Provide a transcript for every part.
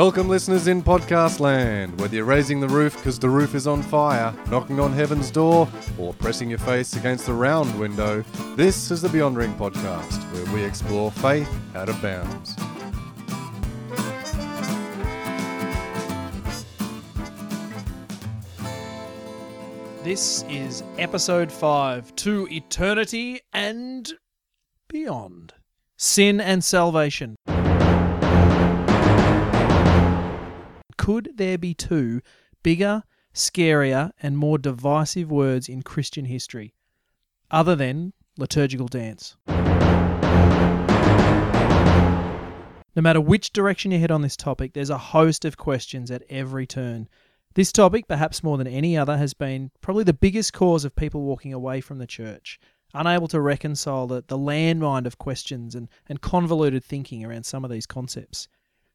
Welcome, listeners in podcast land. Whether you're raising the roof because the roof is on fire, knocking on heaven's door, or pressing your face against the round window, this is the Beyondering podcast, where we explore faith out of bounds. This is episode 5 To Eternity and Beyond Sin and Salvation. Could there be two bigger, scarier, and more divisive words in Christian history other than liturgical dance? No matter which direction you head on this topic, there's a host of questions at every turn. This topic, perhaps more than any other, has been probably the biggest cause of people walking away from the church, unable to reconcile the, the landmine of questions and, and convoluted thinking around some of these concepts.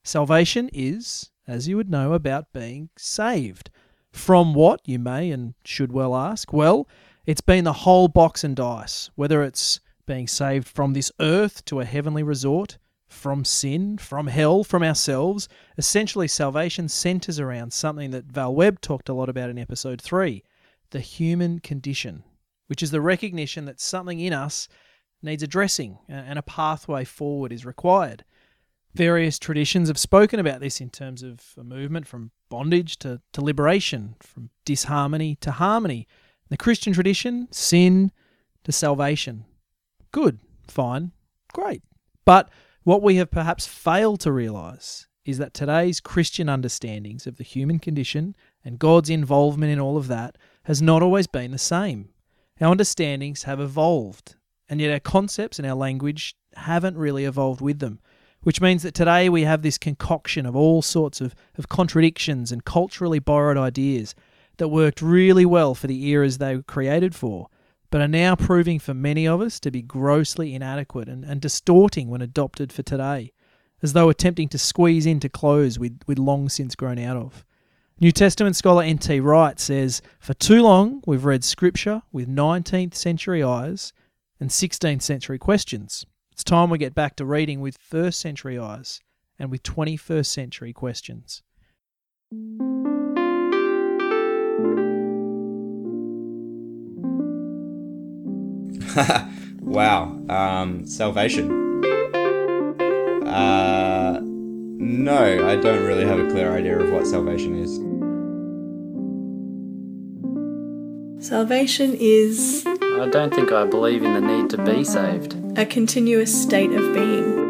Salvation is, as you would know, about being saved. From what, you may and should well ask? Well, it's been the whole box and dice, whether it's being saved from this earth to a heavenly resort, from sin, from hell, from ourselves. Essentially, salvation centers around something that Val Webb talked a lot about in episode 3 the human condition, which is the recognition that something in us needs addressing and a pathway forward is required. Various traditions have spoken about this in terms of a movement from bondage to, to liberation, from disharmony to harmony. The Christian tradition, sin to salvation. Good, fine, great. But what we have perhaps failed to realize is that today's Christian understandings of the human condition and God's involvement in all of that has not always been the same. Our understandings have evolved, and yet our concepts and our language haven't really evolved with them, which means that today we have this concoction of all sorts of, of contradictions and culturally borrowed ideas that worked really well for the eras they were created for, but are now proving for many of us to be grossly inadequate and, and distorting when adopted for today, as though attempting to squeeze into clothes we'd, we'd long since grown out of. New Testament scholar N.T. Wright says, For too long we've read Scripture with 19th century eyes and 16th century questions. It's time we get back to reading with first century eyes and with 21st century questions. wow. Um, salvation. Uh, no, I don't really have a clear idea of what salvation is. Salvation is I don't think I believe in the need to be saved. A continuous state of being.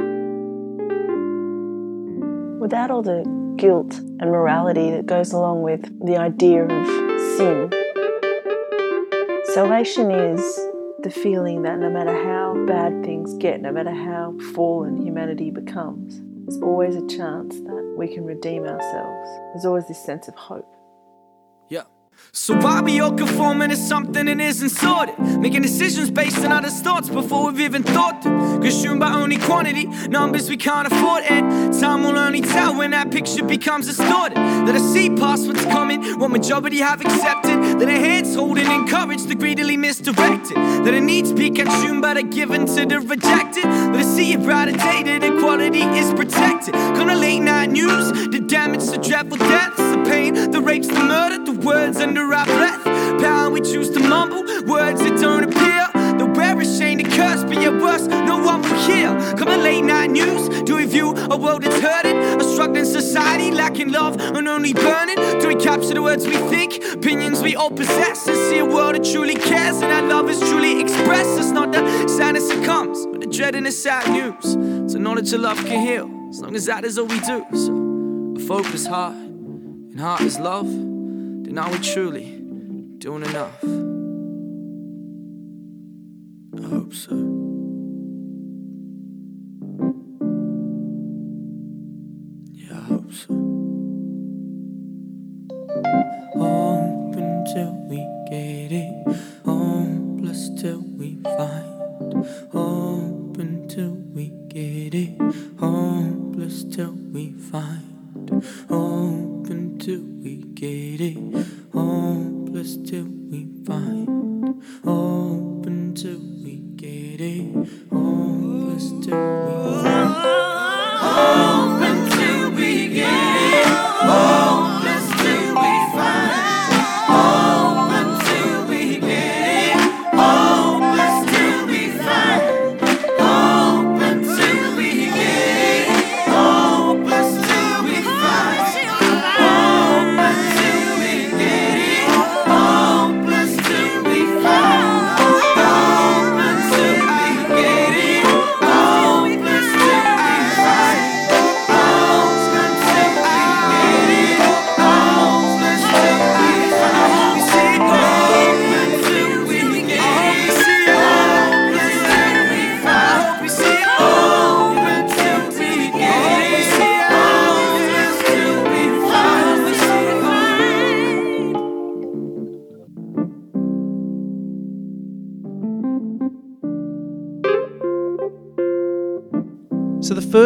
without all the guilt and morality that goes along with the idea of sin. Salvation is the feeling that no matter how bad things get, no matter how fallen humanity becomes, there's always a chance that we can redeem ourselves. There's always this sense of hope. So why we all conforming to something that isn't sorted? Making decisions based on others' thoughts before we've even thought them. Consumed by only quantity, numbers we can't afford, and time will only tell when that picture becomes distorted. Let us see past what's coming, what majority have accepted. Let our hands holding encouraged the greedily misdirected. That our needs be consumed by the given to the rejected. Let us see a brighter day that equality is protected. Come to late night news, the damage, the dreadful deaths, the pain, the rapes, the murder, the words under our breath. Power we choose to mumble, words that don't appear. Ashamed to curse, but yet worse, no one will hear. Come to late night news, do we view a world that's hurting? A struggling society lacking love and only burning? Do we capture the words we think, opinions we all possess, and see a world that truly cares and that love is truly expressed? It's not the sadness that comes, but the dread and the sad news. So knowledge of love can heal, as long as that is all we do. So a focus heart, and heart is love. Then are we truly doing enough? Hope so. Yeah, I hope so. Open until we get it. Hopeless till we find. Hope until we get it. Hopeless till we find. Open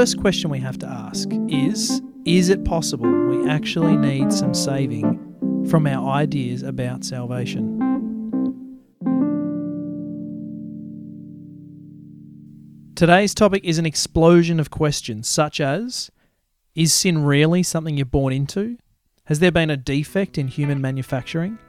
first question we have to ask is Is it possible we actually need some saving from our ideas about salvation? Today's topic is an explosion of questions, such as Is sin really something you're born into? Has there been a defect in human manufacturing?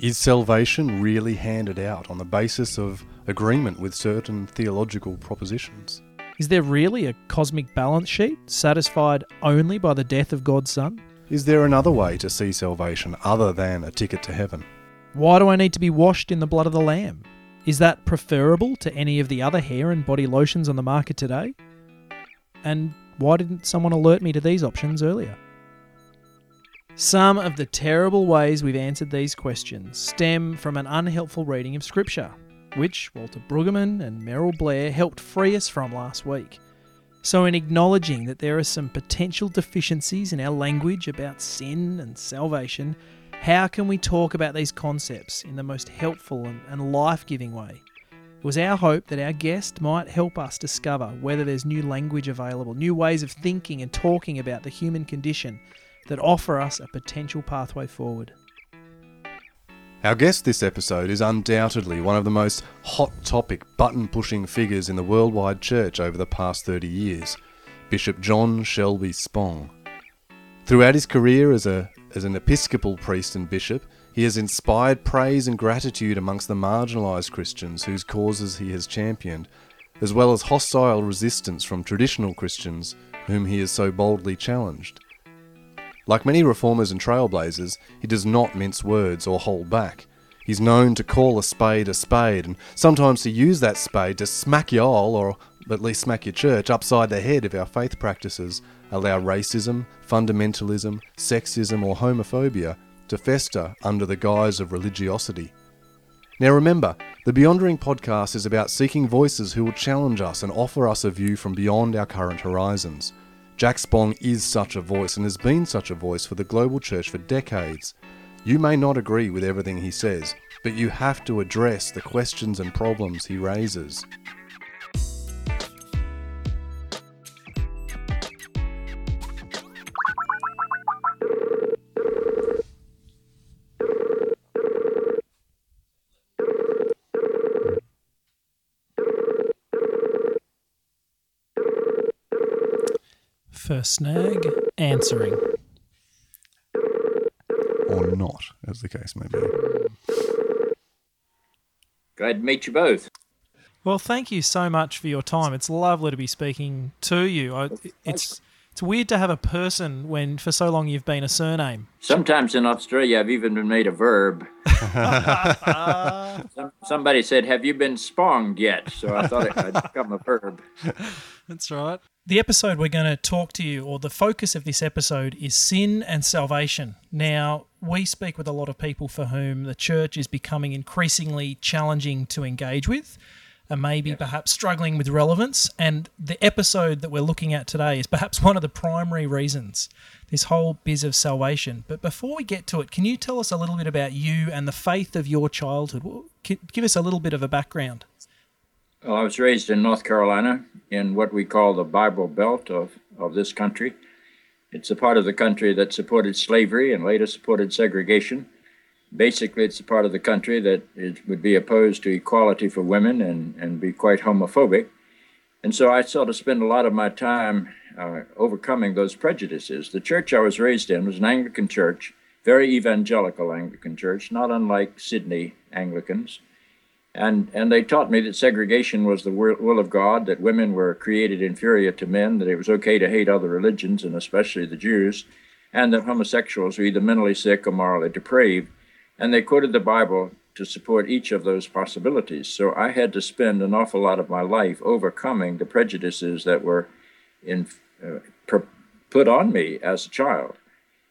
Is salvation really handed out on the basis of agreement with certain theological propositions? Is there really a cosmic balance sheet satisfied only by the death of God's Son? Is there another way to see salvation other than a ticket to heaven? Why do I need to be washed in the blood of the Lamb? Is that preferable to any of the other hair and body lotions on the market today? And why didn't someone alert me to these options earlier? Some of the terrible ways we've answered these questions stem from an unhelpful reading of Scripture, which Walter Brueggemann and Merrill Blair helped free us from last week. So, in acknowledging that there are some potential deficiencies in our language about sin and salvation, how can we talk about these concepts in the most helpful and, life giving way? It was our hope that our guest might help us discover whether there's new language available, new ways of thinking and talking about the human condition that offer us a potential pathway forward. Our guest this episode is undoubtedly one of the most hot topic, button pushing figures in the worldwide church over the past 30 years Bishop John Shelby Spong. Throughout his career as, a, as an Episcopal priest and bishop, he has inspired praise and gratitude amongst the marginalised Christians whose causes he has championed, as well as hostile resistance from traditional Christians whom he has so boldly challenged. Like many reformers and trailblazers, he does not mince words or hold back. He's known to call a spade a spade, and sometimes to use that spade to smack y'all, or at least smack your church, upside the head if our faith practices allow racism, fundamentalism, sexism, or homophobia to fester under the guise of religiosity. Now remember, the Beyondering podcast is about seeking voices who will challenge us and offer us a view from beyond our current horizons. Jack Spong is such a voice and has been such a voice for the global church for decades. You may not agree with everything he says, but you have to address the questions and problems he raises. First snag, answering. Or not, as the case may be. Glad to meet you both. Well, thank you so much for your time. It's lovely to be speaking to you. I, it's it's weird to have a person when for so long you've been a surname. Sometimes in Australia, I've even been made a verb. Some, somebody said, "Have you been sponged yet?" So I thought it had become a verb. That's right. The episode we're going to talk to you, or the focus of this episode, is sin and salvation. Now, we speak with a lot of people for whom the church is becoming increasingly challenging to engage with, and maybe perhaps struggling with relevance. And the episode that we're looking at today is perhaps one of the primary reasons this whole biz of salvation. But before we get to it, can you tell us a little bit about you and the faith of your childhood? Give us a little bit of a background. Well, I was raised in North Carolina in what we call the Bible Belt of, of this country. It's a part of the country that supported slavery and later supported segregation. Basically, it's a part of the country that is, would be opposed to equality for women and, and be quite homophobic. And so I sort of spend a lot of my time uh, overcoming those prejudices. The church I was raised in was an Anglican church, very evangelical Anglican church, not unlike Sydney Anglicans. And, and they taught me that segregation was the will of God, that women were created inferior to men, that it was okay to hate other religions, and especially the Jews, and that homosexuals were either mentally sick or morally depraved. And they quoted the Bible to support each of those possibilities. So I had to spend an awful lot of my life overcoming the prejudices that were in, uh, pr- put on me as a child.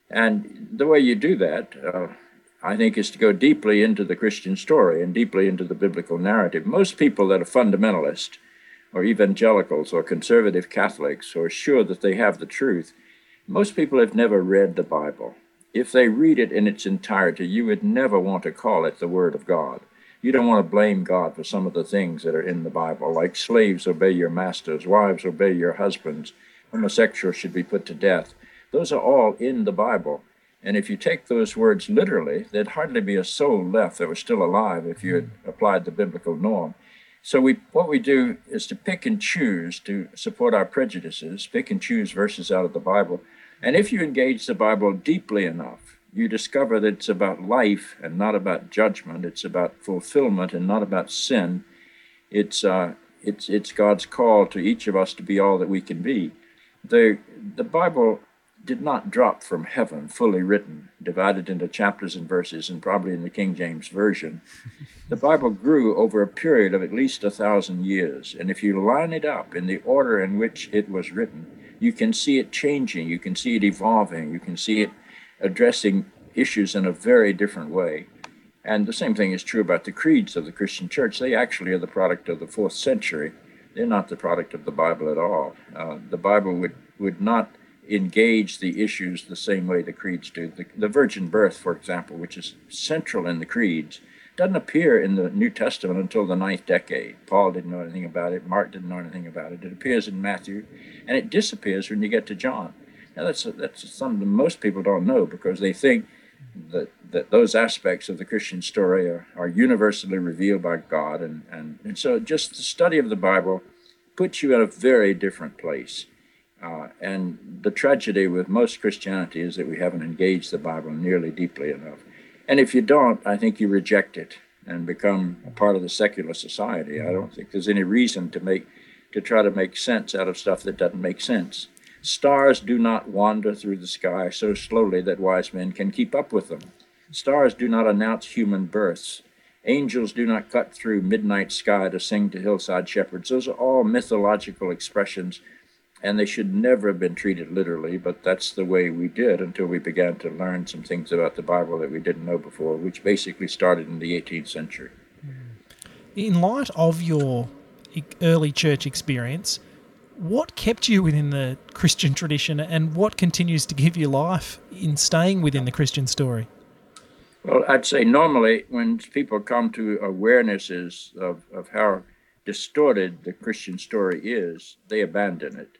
And the way you do that, uh, I think, is to go deeply into the Christian story and deeply into the biblical narrative. Most people that are fundamentalist or evangelicals or conservative Catholics are sure that they have the truth, most people have never read the Bible. If they read it in its entirety, you would never want to call it the Word of God. you don't want to blame God for some of the things that are in the Bible, like slaves obey your masters, wives obey your husbands, homosexuals should be put to death. Those are all in the Bible. And if you take those words literally, there'd hardly be a soul left that was still alive if you had applied the biblical norm. So we, what we do is to pick and choose to support our prejudices, pick and choose verses out of the Bible. And if you engage the Bible deeply enough, you discover that it's about life and not about judgment. It's about fulfillment and not about sin. It's uh, it's it's God's call to each of us to be all that we can be. The the Bible did not drop from heaven fully written, divided into chapters and verses, and probably in the King James Version. The Bible grew over a period of at least a thousand years, and if you line it up in the order in which it was written, you can see it changing, you can see it evolving, you can see it addressing issues in a very different way. And the same thing is true about the creeds of the Christian church. They actually are the product of the fourth century. They're not the product of the Bible at all. Uh, the Bible would, would not engage the issues the same way the creeds do. The, the virgin birth, for example, which is central in the creeds, doesn't appear in the New Testament until the ninth decade. Paul didn't know anything about it. Mark didn't know anything about it. It appears in Matthew, and it disappears when you get to John. Now, that's, that's something most people don't know because they think that, that those aspects of the Christian story are, are universally revealed by God. And, and, and so just the study of the Bible puts you in a very different place. Uh, and the tragedy with most Christianity is that we haven't engaged the Bible nearly deeply enough. And if you don't, I think you reject it and become a part of the secular society. I don't think there's any reason to make to try to make sense out of stuff that doesn't make sense. Stars do not wander through the sky so slowly that wise men can keep up with them. Stars do not announce human births. Angels do not cut through midnight sky to sing to hillside shepherds. Those are all mythological expressions, and they should never have been treated literally, but that's the way we did until we began to learn some things about the Bible that we didn't know before, which basically started in the 18th century. Mm. In light of your early church experience, what kept you within the Christian tradition and what continues to give you life in staying within the Christian story? Well, I'd say normally when people come to awarenesses of, of how distorted the Christian story is, they abandon it.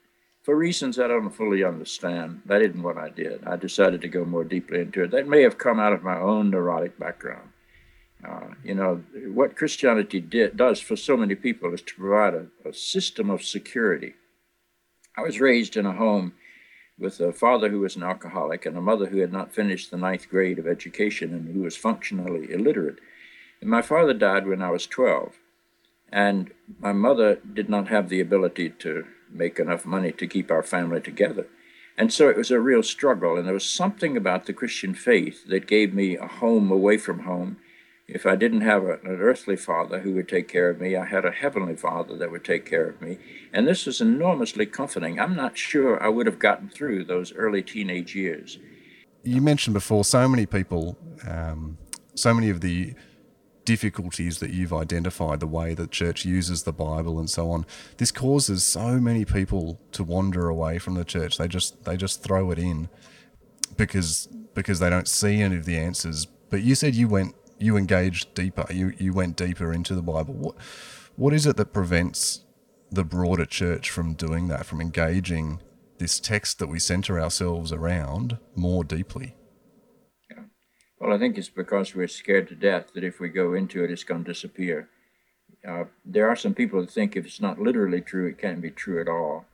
For reasons I don't fully understand, that isn't what I did. I decided to go more deeply into it. That may have come out of my own neurotic background. Uh, you know, what Christianity did, does for so many people is to provide a, a system of security I was raised in a home with a father who was an alcoholic and a mother who had not finished the ninth grade of education and who was functionally illiterate. And my father died when I was 12. And my mother did not have the ability to make enough money to keep our family together. And so it was a real struggle. And there was something about the Christian faith that gave me a home away from home if I didn't have a, an earthly father who would take care of me, I had a heavenly father that would take care of me. And this was enormously comforting. I'm not sure I would have gotten through those early teenage years. You mentioned before so many people, um, so many of the difficulties that you've identified, the way that church uses the Bible and so on. This causes so many people to wander away from the church. They just they just throw it in because because they don't see any of the answers. But you said you went you engaged deeper. You you went deeper into the Bible. What what is it that prevents the broader church from doing that, from engaging this text that we center ourselves around more deeply? Well, I think it's because we're scared to death that if we go into it, it's going to disappear. Uh, there are some people that think if it's not literally true, it can't be true at all.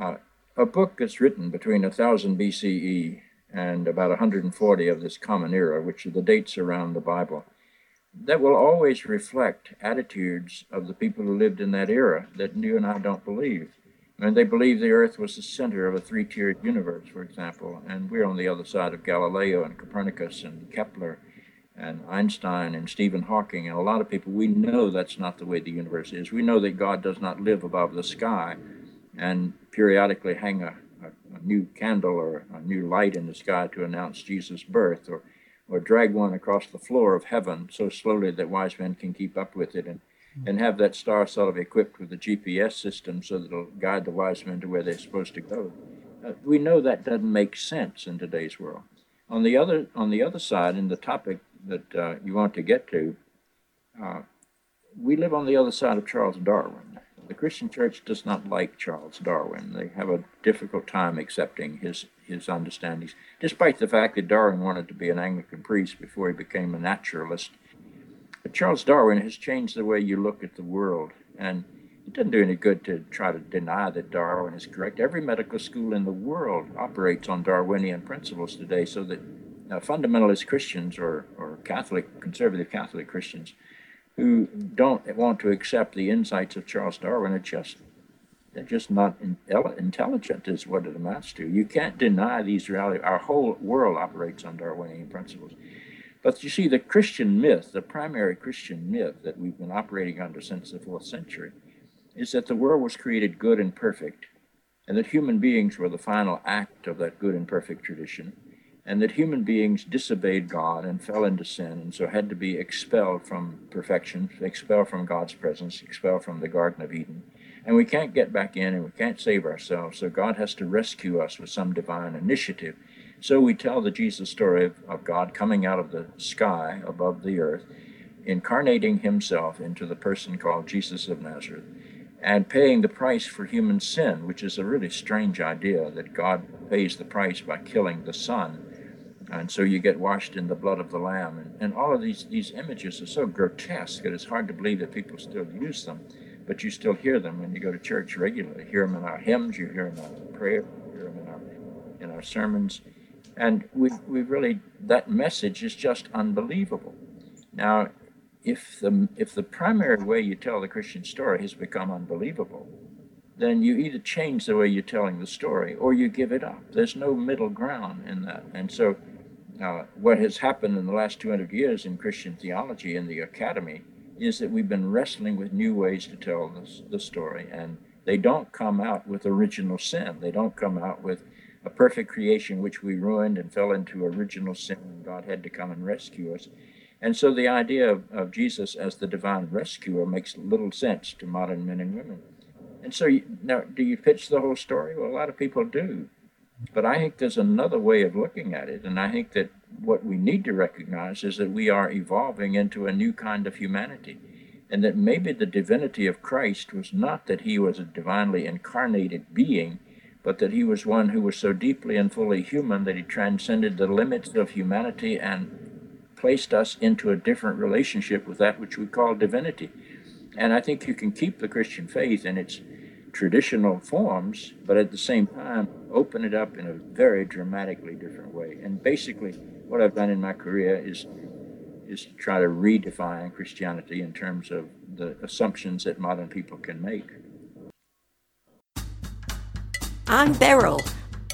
Uh, a book that's written between 1000 BCE and about 140 of this common era, which are the dates around the Bible, that will always reflect attitudes of the people who lived in that era that you and I don't believe. And they believe the earth was the center of a three tiered universe, for example, and we're on the other side of Galileo and Copernicus and Kepler and Einstein and Stephen Hawking and a lot of people. We know that's not the way the universe is. We know that God does not live above the sky and periodically hang a a, a new candle or a new light in the sky to announce Jesus' birth, or or drag one across the floor of heaven so slowly that wise men can keep up with it and and have that star sort of equipped with a GPS system so that it'll guide the wise men to where they're supposed to go. Uh, we know that doesn't make sense in today's world. On the other on the other side, in the topic that uh, you want to get to, uh, we live on the other side of Charles Darwin. The Christian church does not like Charles Darwin. They have a difficult time accepting his, his understandings, despite the fact that Darwin wanted to be an Anglican priest before he became a naturalist. But Charles Darwin has changed the way you look at the world, and it doesn't do any good to try to deny that Darwin is correct. Every medical school in the world operates on Darwinian principles today, so that uh, fundamentalist Christians or, or Catholic, conservative Catholic Christians who don't want to accept the insights of Charles Darwin are just they're just not in, intelligent is what it amounts to. You can't deny these realities. Our whole world operates on Darwinian principles. But you see, the Christian myth, the primary Christian myth that we've been operating under since the fourth century, is that the world was created good and perfect, and that human beings were the final act of that good and perfect tradition, and that human beings disobeyed God and fell into sin, and so had to be expelled from perfection, expelled from God's presence, expelled from the Garden of Eden. And we can't get back in and we can't save ourselves, so God has to rescue us with some divine initiative. So we tell the Jesus story of, of God coming out of the sky above the earth, incarnating himself into the person called Jesus of Nazareth and paying the price for human sin, which is a really strange idea that God pays the price by killing the Son. And so you get washed in the blood of the Lamb. And, and all of these, these images are so grotesque that it's hard to believe that people still use them. But you still hear them when you go to church regularly. You hear them in our hymns, you hear them in our prayer, you hear them in our, in our sermons. And we, we really, that message is just unbelievable. Now, if the if the primary way you tell the Christian story has become unbelievable, then you either change the way you're telling the story or you give it up. There's no middle ground in that. And so, uh, what has happened in the last 200 years in Christian theology in the academy is that we've been wrestling with new ways to tell the, the story, and they don't come out with original sin. They don't come out with a perfect creation which we ruined and fell into original sin, and God had to come and rescue us. And so the idea of, of Jesus as the divine rescuer makes little sense to modern men and women. And so, you, now, do you pitch the whole story? Well, a lot of people do. But I think there's another way of looking at it. And I think that what we need to recognize is that we are evolving into a new kind of humanity. And that maybe the divinity of Christ was not that he was a divinely incarnated being, but that he was one who was so deeply and fully human that he transcended the limits of humanity and placed us into a different relationship with that which we call divinity. And I think you can keep the Christian faith in its traditional forms, but at the same time open it up in a very dramatically different way. And basically, what I've done in my career is is to try to redefine Christianity in terms of the assumptions that modern people can make. I'm Beryl,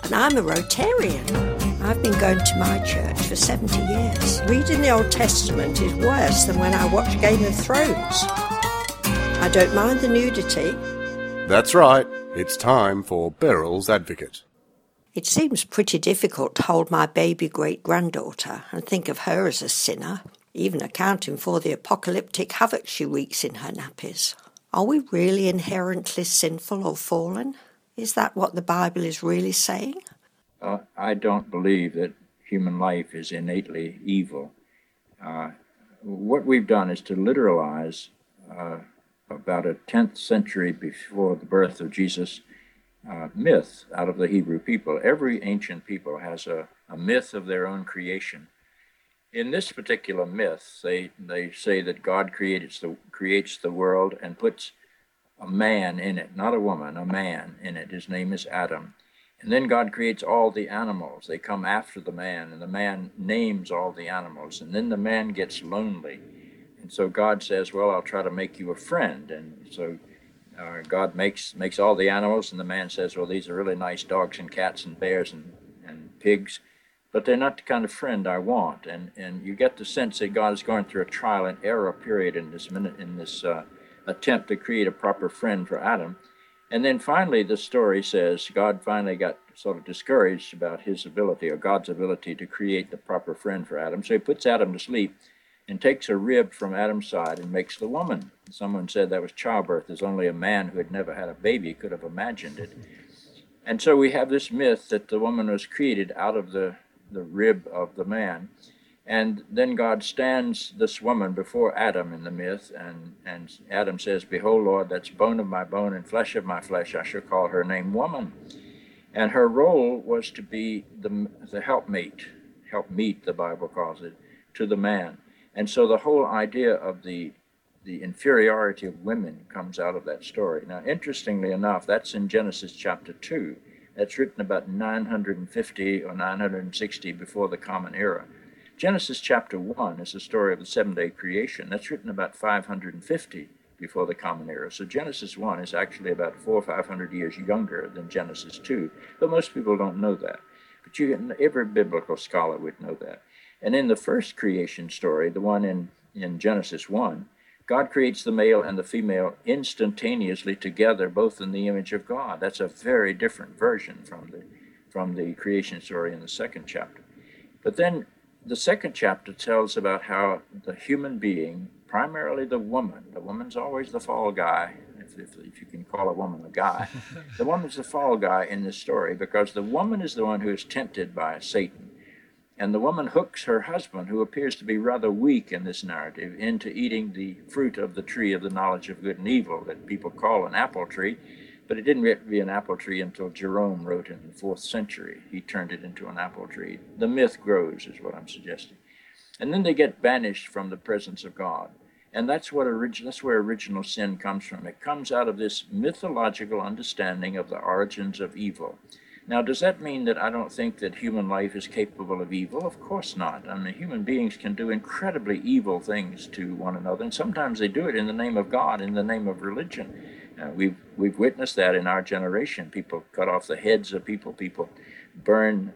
and I'm a Rotarian. I've been going to my church for 70 years. Reading the Old Testament is worse than when I watch Game of Thrones. I don't mind the nudity. That's right. It's time for Beryl's Advocate. It seems pretty difficult to hold my baby great granddaughter and think of her as a sinner, even accounting for the apocalyptic havoc she wreaks in her nappies. Are we really inherently sinful or fallen? Is that what the Bible is really saying? uh, I don't believe that human life is innately evil. Uh, what we've done is to literalize uh, about a 10th century before the birth of Jesus uh, myth out of the Hebrew people. Every ancient people has a, a myth of their own creation. In this particular myth, they, they say that God creates the, creates the world and puts a man in it, not a woman, a man in it. His name is Adam. And then God creates all the animals. They come after the man, and the man names all the animals. And then the man gets lonely. And so God says, Well, I'll try to make you a friend. And so uh, God makes makes all the animals, and the man says, Well, these are really nice dogs and cats and bears and, and pigs, but they're not the kind of friend I want. And and you get the sense that God is going through a trial and error period in this minute in this uh, attempt to create a proper friend for Adam. And then finally, the story says God finally got sort of discouraged about his ability or God's ability to create the proper friend for Adam. So he puts Adam to sleep and takes a rib from Adam's side and makes the woman. Someone said that was childbirth, as only a man who had never had a baby could have imagined it. And so we have this myth that the woman was created out of the, the rib of the man. And then God stands this woman before Adam in the myth, and, and Adam says, Behold, Lord, that's bone of my bone and flesh of my flesh. I shall call her name woman. And her role was to be the, the helpmate, helpmeet, the Bible calls it, to the man. And so the whole idea of the the inferiority of women comes out of that story. Now, interestingly enough, that's in Genesis chapter 2. That's written about 950 or 960 before the Common Era. Genesis chapter 1 is the story of the seven day creation. That's written about 550 before the Common Era. So Genesis 1 is actually about four or 500 years younger than Genesis 2. But most people don't know that. But you, every biblical scholar would know that. And in the first creation story, the one in, in Genesis 1, God creates the male and the female instantaneously together, both in the image of God. That's a very different version from the from the creation story in the second chapter. But then the second chapter tells about how the human being, primarily the woman, the woman's always the fall guy, if, if, if you can call a woman a guy, the woman's the fall guy in this story because the woman is the one who is tempted by Satan. And the woman hooks her husband, who appears to be rather weak in this narrative, into eating the fruit of the tree of the knowledge of good and evil that people call an apple tree but it didn't get to be an apple tree until Jerome wrote in the fourth century. He turned it into an apple tree. The myth grows, is what I'm suggesting. And then they get banished from the presence of God. And that's what orig- that's where original sin comes from. It comes out of this mythological understanding of the origins of evil. Now, does that mean that I don't think that human life is capable of evil? Of course not. I mean, human beings can do incredibly evil things to one another, and sometimes they do it in the name of God, in the name of religion. Uh, we've we've witnessed that in our generation. People cut off the heads of people. People burn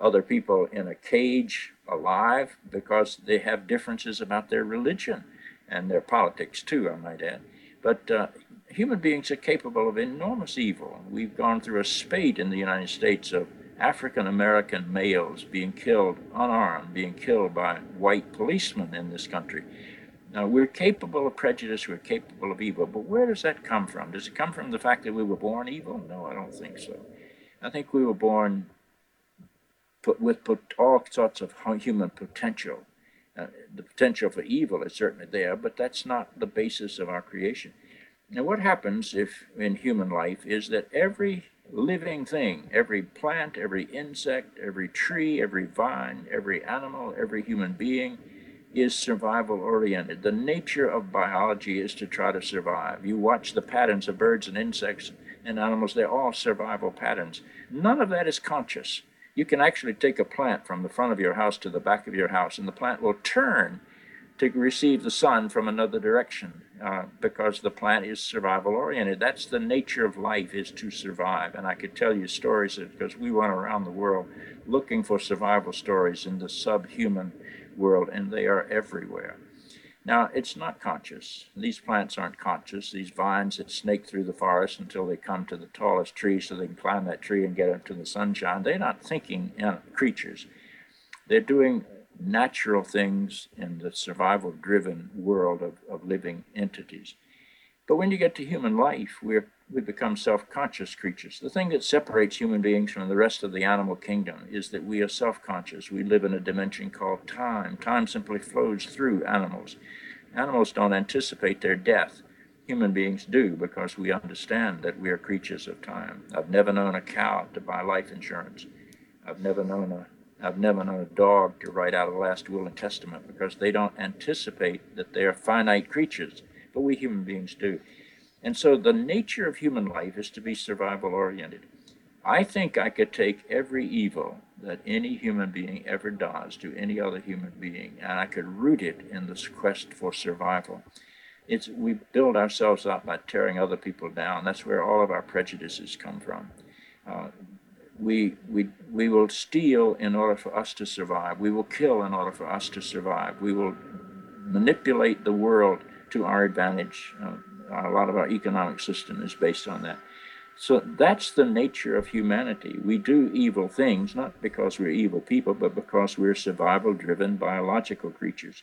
other people in a cage alive because they have differences about their religion and their politics too. I might add. But uh, human beings are capable of enormous evil. We've gone through a spate in the United States of African American males being killed unarmed, being killed by white policemen in this country. Now, we're capable of prejudice, we're capable of evil, but where does that come from? Does it come from the fact that we were born evil? No, I don't think so. I think we were born put, with put, all sorts of human potential. Uh, the potential for evil is certainly there, but that's not the basis of our creation. Now, what happens if in human life is that every living thing, every plant, every insect, every tree, every vine, every animal, every human being, is survival oriented. The nature of biology is to try to survive. You watch the patterns of birds and insects and animals, they're all survival patterns. None of that is conscious. You can actually take a plant from the front of your house to the back of your house, and the plant will turn to receive the sun from another direction uh, because the plant is survival oriented. That's the nature of life is to survive. And I could tell you stories because we went around the world looking for survival stories in the subhuman world, and they are everywhere. Now, it's not conscious. These plants aren't conscious. These vines that snake through the forest until they come to the tallest tree so they can climb that tree and get up to the sunshine, they're not thinking uh, creatures. They're doing natural things in the survival driven world of, of living entities. But when you get to human life, we're we become self conscious creatures. The thing that separates human beings from the rest of the animal kingdom is that we are self conscious. We live in a dimension called time. Time simply flows through animals. Animals don't anticipate their death. Human beings do because we understand that we are creatures of time. I've never known a cow to buy life insurance. I've never known a I've never known a dog to write out a last will and testament because they don't anticipate that they are finite creatures, but we human beings do. And so the nature of human life is to be survival oriented. I think I could take every evil that any human being ever does to any other human being, and I could root it in this quest for survival. It's we build ourselves up by tearing other people down. That's where all of our prejudices come from. Uh, we, we, we will steal in order for us to survive. We will kill in order for us to survive. We will manipulate the world to our advantage. Uh, a lot of our economic system is based on that. So that's the nature of humanity. We do evil things, not because we're evil people, but because we're survival driven biological creatures.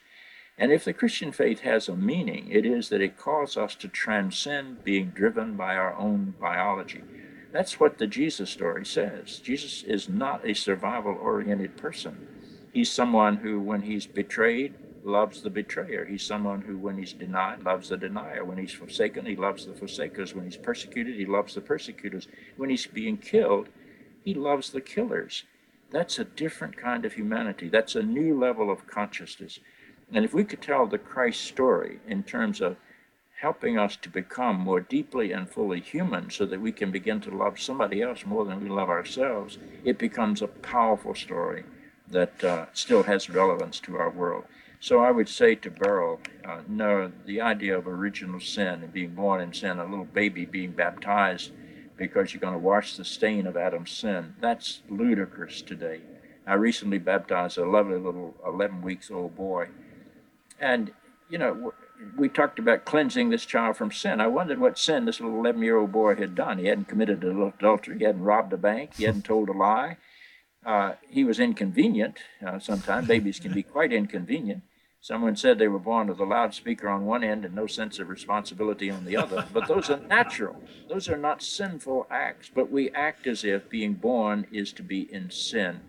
And if the Christian faith has a meaning, it is that it calls us to transcend being driven by our own biology. That's what the Jesus story says. Jesus is not a survival oriented person. He's someone who, when he's betrayed, loves the betrayer. He's someone who, when he's denied, loves the denier. When he's forsaken, he loves the forsakers. When he's persecuted, he loves the persecutors. When he's being killed, he loves the killers. That's a different kind of humanity. That's a new level of consciousness. And if we could tell the Christ story in terms of helping us to become more deeply and fully human so that we can begin to love somebody else more than we love ourselves, it becomes a powerful story that uh, still has relevance to our world. So I would say to Beryl, uh, no, the idea of original sin and being born in sin, a little baby being baptized because you're going to wash the stain of Adam's sin, that's ludicrous today. I recently baptized a lovely little 11 weeks old boy. And, you know, we talked about cleansing this child from sin. I wondered what sin this little 11 year old boy had done. He hadn't committed adultery, he hadn't robbed a bank, he hadn't told a lie. Uh, he was inconvenient. Uh, sometimes babies can be quite inconvenient. Someone said they were born with a loudspeaker on one end and no sense of responsibility on the other. But those are natural. Those are not sinful acts. But we act as if being born is to be in sin.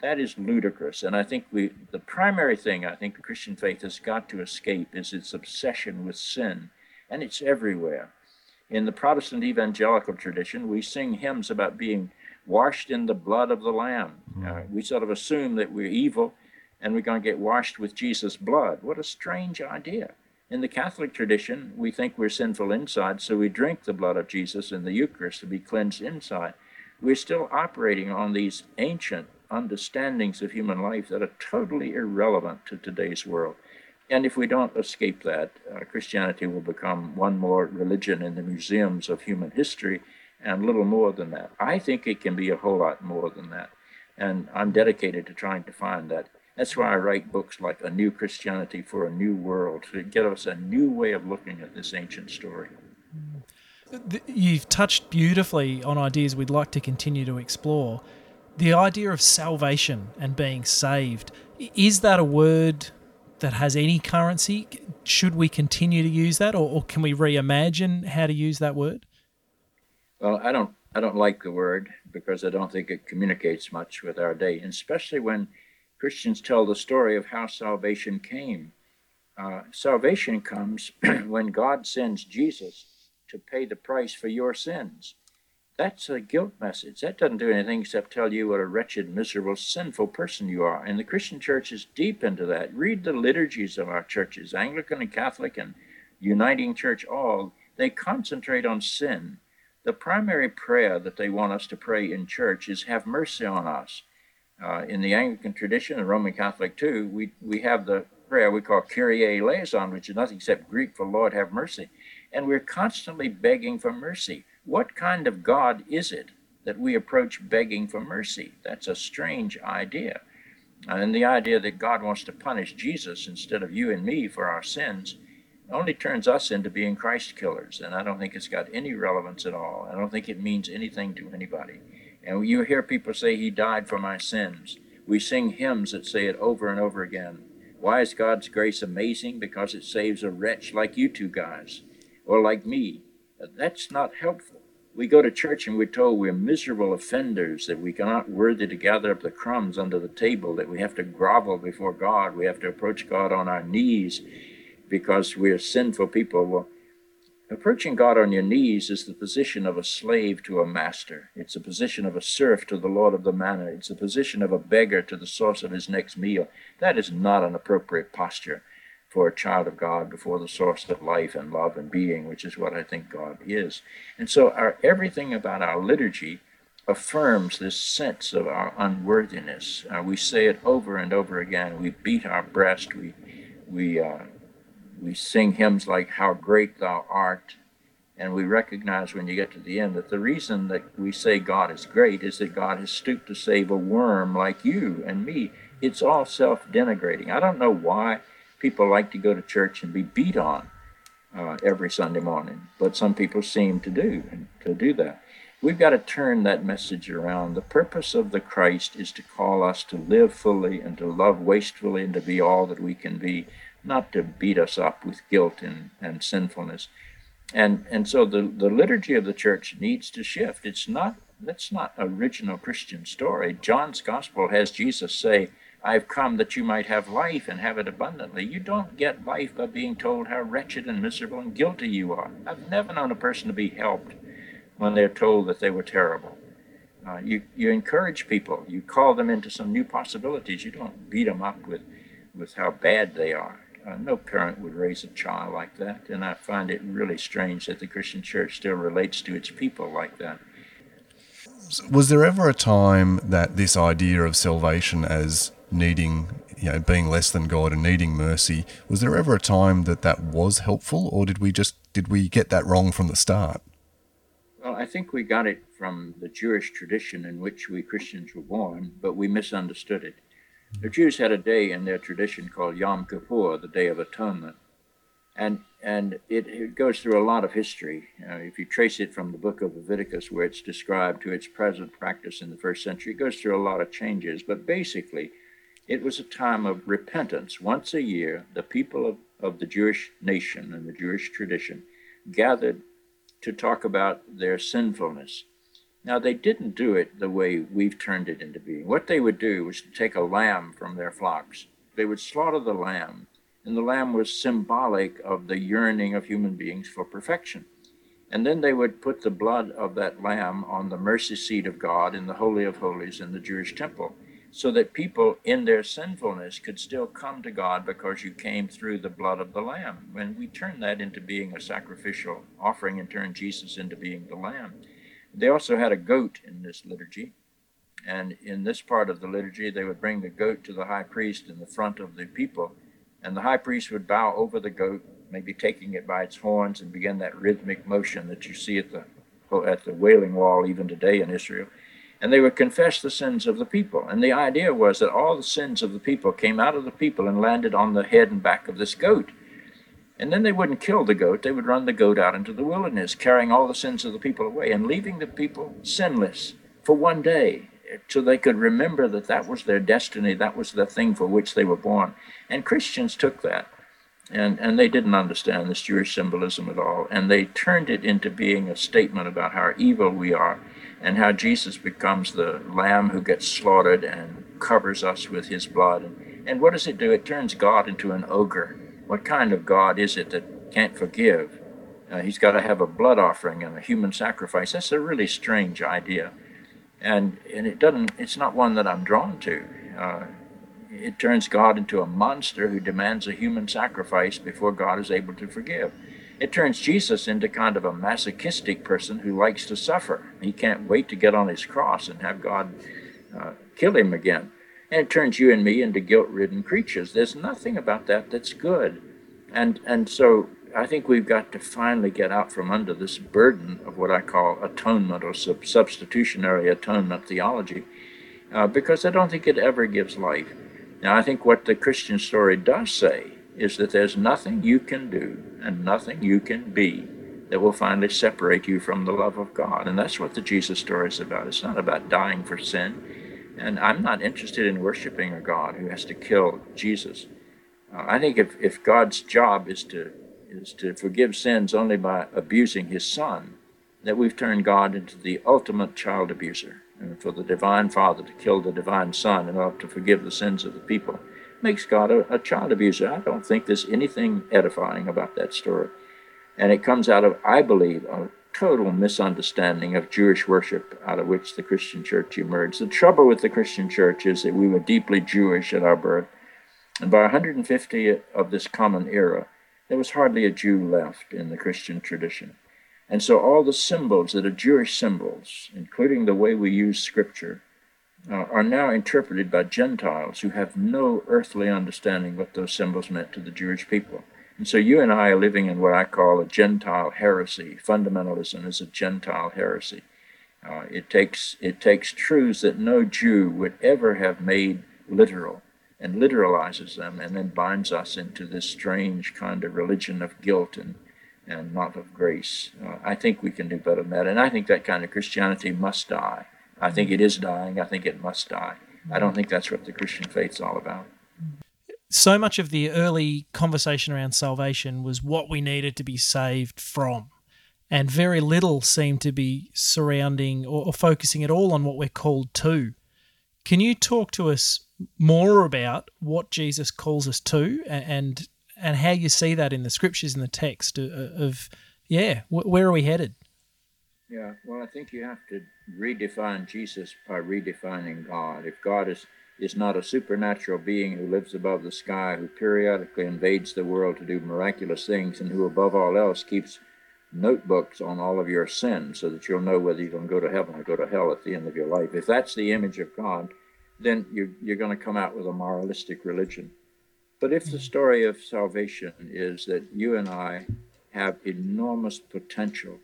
That is ludicrous. And I think we, the primary thing I think the Christian faith has got to escape is its obsession with sin. And it's everywhere. In the Protestant evangelical tradition, we sing hymns about being washed in the blood of the Lamb. Uh, we sort of assume that we're evil and we're going to get washed with Jesus' blood. What a strange idea. In the Catholic tradition, we think we're sinful inside, so we drink the blood of Jesus in the Eucharist to be cleansed inside. We're still operating on these ancient understandings of human life that are totally irrelevant to today's world. And if we don't escape that, uh, Christianity will become one more religion in the museums of human history and little more than that. I think it can be a whole lot more than that. And I'm dedicated to trying to find that that's why I write books like A New Christianity for a New World, to give us a new way of looking at this ancient story. You've touched beautifully on ideas we'd like to continue to explore. The idea of salvation and being saved, is that a word that has any currency? Should we continue to use that, or, or can we reimagine how to use that word? Well, I don't. I don't like the word because I don't think it communicates much with our day, especially when Christians tell the story of how salvation came. Uh, salvation comes when God sends Jesus to pay the price for your sins. That's a guilt message. That doesn't do anything except tell you what a wretched, miserable, sinful person you are. And the Christian church is deep into that. Read the liturgies of our churches, Anglican and Catholic and Uniting Church, all. They concentrate on sin. The primary prayer that they want us to pray in church is, Have mercy on us. Uh, in the Anglican tradition and Roman Catholic too, we, we have the prayer we call Kyrie eleison, which is nothing except Greek for Lord have mercy. And we're constantly begging for mercy. What kind of God is it that we approach begging for mercy? That's a strange idea. And the idea that God wants to punish Jesus instead of you and me for our sins only turns us into being Christ killers. And I don't think it's got any relevance at all. I don't think it means anything to anybody. And you hear people say, He died for my sins. We sing hymns that say it over and over again. Why is God's grace amazing? Because it saves a wretch like you two guys, or like me. That's not helpful. We go to church and we're told we're miserable offenders, that we are not worthy to gather up the crumbs under the table, that we have to grovel before God, we have to approach God on our knees because we're sinful people. Well, Approaching God on your knees is the position of a slave to a master. It's the position of a serf to the Lord of the manor. It's the position of a beggar to the source of his next meal. That is not an appropriate posture for a child of God before the source of life and love and being, which is what I think God is. And so our everything about our liturgy affirms this sense of our unworthiness. Uh, we say it over and over again. We beat our breast. We we uh, we sing hymns like How Great Thou Art, and we recognize when you get to the end that the reason that we say God is great is that God has stooped to save a worm like you and me. It's all self denigrating. I don't know why people like to go to church and be beat on uh, every Sunday morning, but some people seem to do to do that. We've got to turn that message around. The purpose of the Christ is to call us to live fully and to love wastefully and to be all that we can be not to beat us up with guilt and, and sinfulness. And and so the, the liturgy of the church needs to shift. It's not that's not original Christian story. John's gospel has Jesus say, I've come that you might have life and have it abundantly. You don't get life by being told how wretched and miserable and guilty you are. I've never known a person to be helped when they're told that they were terrible. Uh, you, you encourage people. You call them into some new possibilities. You don't beat them up with, with how bad they are. Uh, no parent would raise a child like that, and I find it really strange that the Christian church still relates to its people like that. Was there ever a time that this idea of salvation as needing, you know, being less than God and needing mercy, was there ever a time that that was helpful, or did we just did we get that wrong from the start? Well, I think we got it from the Jewish tradition in which we Christians were born, but we misunderstood it. The Jews had a day in their tradition called Yom Kippur, the Day of Atonement, and and it, it goes through a lot of history. Uh, if you trace it from the book of Leviticus, where it's described to its present practice in the first century, it goes through a lot of changes. But basically, it was a time of repentance. Once a year, the people of, of the Jewish nation and the Jewish tradition gathered to talk about their sinfulness. Now, they didn't do it the way we've turned it into being. What they would do was to take a lamb from their flocks. They would slaughter the lamb, and the lamb was symbolic of the yearning of human beings for perfection. And then they would put the blood of that lamb on the mercy seat of God in the Holy of Holies in the Jewish temple so that people in their sinfulness could still come to God because you came through the blood of the Lamb. When we turn that into being a sacrificial offering and turn Jesus into being the Lamb. They also had a goat in this liturgy. And in this part of the liturgy, they would bring the goat to the high priest in the front of the people. And the high priest would bow over the goat, maybe taking it by its horns, and begin that rhythmic motion that you see at the, at the Wailing Wall even today in Israel and they would confess the sins of the people. And the idea was that all the sins of the people came out of the people and landed on the head and back of this goat. And then they wouldn't kill the goat, they would run the goat out into the wilderness, carrying all the sins of the people away and leaving the people sinless for one day so they could remember that that was their destiny, that was the thing for which they were born. And Christians took that. And, and they didn't understand this Jewish symbolism at all. And they turned it into being a statement about how evil we are and how Jesus becomes the lamb who gets slaughtered and covers us with his blood. And, and what does it do? It turns God into an ogre. What kind of God is it that can't forgive? Uh, he's got to have a blood offering and a human sacrifice. That's a really strange idea. And, and it doesn't, it's not one that I'm drawn to. Uh, it turns God into a monster who demands a human sacrifice before God is able to forgive. It turns Jesus into kind of a masochistic person who likes to suffer. He can't wait to get on his cross and have God uh, kill him again. And it turns you and me into guilt ridden creatures. There's nothing about that that's good. And, and so I think we've got to finally get out from under this burden of what I call atonement or sub- substitutionary atonement theology, uh, because I don't think it ever gives life. Now, I think what the Christian story does say is that there's nothing you can do and nothing you can be that will finally separate you from the love of God. And that's what the Jesus story is about. It's not about dying for sin. And I'm not interested in worshiping a God who has to kill Jesus. Uh, I think if, if God's job is to is to forgive sins only by abusing his son, that we've turned God into the ultimate child abuser. And for the divine father to kill the divine son in order to forgive the sins of the people makes God a, a child abuser. I don't think there's anything edifying about that story. And it comes out of, I believe, a total misunderstanding of Jewish worship out of which the Christian church emerged. The trouble with the Christian church is that we were deeply Jewish at our birth. And by 150 of this common era, there was hardly a Jew left in the Christian tradition. And so all the symbols that are Jewish symbols, including the way we use scripture, uh, are now interpreted by Gentiles who have no earthly understanding what those symbols meant to the Jewish people. And so you and I are living in what I call a Gentile heresy. Fundamentalism is a Gentile heresy. Uh, it takes it takes truths that no Jew would ever have made literal and literalizes them and then binds us into this strange kind of religion of guilt and and not of grace. Uh, I think we can do better than that, and I think that kind of Christianity must die. I think it is dying. I think it must die. I don't think that's what the Christian faith's all about. So much of the early conversation around salvation was what we needed to be saved from. And very little seemed to be surrounding or, or focusing at all on what we're called to. Can you talk to us more about what Jesus calls us to and and how you see that in the scriptures and the text of, of yeah, where are we headed? Yeah, well, I think you have to redefine Jesus by redefining God. If God is is not a supernatural being who lives above the sky, who periodically invades the world to do miraculous things, and who, above all else, keeps notebooks on all of your sins so that you'll know whether you're going to go to heaven or go to hell at the end of your life. If that's the image of God, then you're, you're going to come out with a moralistic religion. But if the story of salvation is that you and I have enormous potential,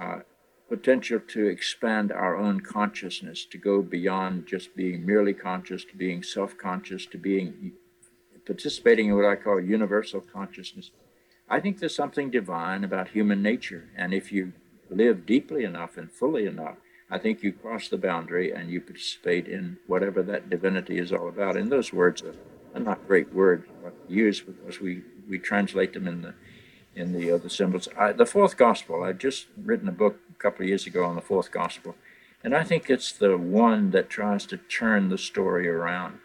uh, potential to expand our own consciousness, to go beyond just being merely conscious, to being self conscious, to being participating in what I call universal consciousness. I think there's something divine about human nature. And if you live deeply enough and fully enough, I think you cross the boundary and you participate in whatever that divinity is all about. And those words are not great words used because we, we translate them in the in the other symbols. I, the fourth gospel, I've just written a book a couple of years ago on the fourth gospel, and I think it's the one that tries to turn the story around.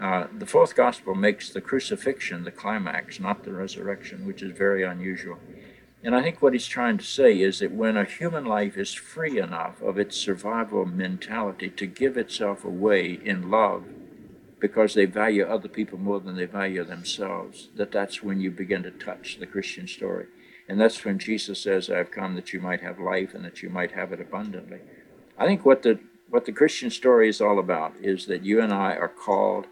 Uh, the fourth gospel makes the crucifixion the climax, not the resurrection, which is very unusual. And I think what he's trying to say is that when a human life is free enough of its survival mentality to give itself away in love because they value other people more than they value themselves, that that's when you begin to touch the Christian story. And that's when Jesus says, I've come that you might have life and that you might have it abundantly. I think what the what the Christian story is all about is that you and I are called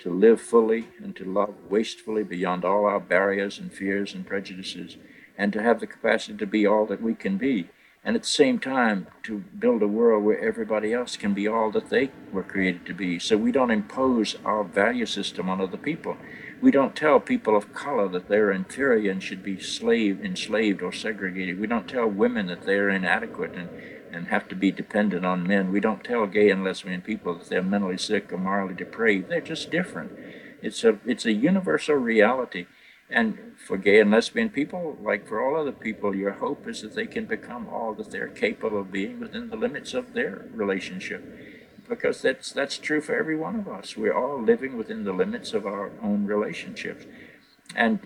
to live fully and to love wastefully beyond all our barriers and fears and prejudices, and to have the capacity to be all that we can be and at the same time to build a world where everybody else can be all that they were created to be. So we don't impose our value system on other people. We don't tell people of color that they're inferior and should be slave, enslaved or segregated. We don't tell women that they're inadequate and, and have to be dependent on men. We don't tell gay and lesbian people that they're mentally sick or morally depraved. They're just different. It's a, it's a universal reality. And for gay and lesbian people, like for all other people, your hope is that they can become all that they're capable of being within the limits of their relationship. Because that's that's true for every one of us. We're all living within the limits of our own relationships. And